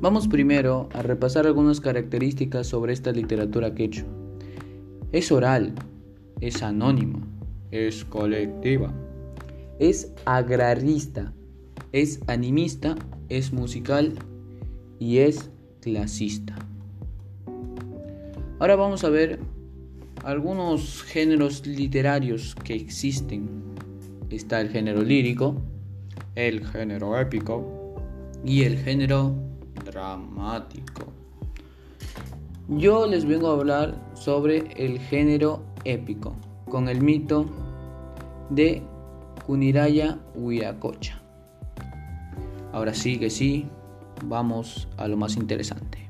Vamos primero a repasar algunas características sobre esta literatura quechua. Es oral, es anónima, es colectiva, es agrarista, es animista, es musical y es clasista. Ahora vamos a ver algunos géneros literarios que existen. Está el género lírico, el género épico y el género dramático. Yo les vengo a hablar sobre el género épico, con el mito de Kuniraya Huiracocha. Ahora sí que sí, vamos a lo más interesante.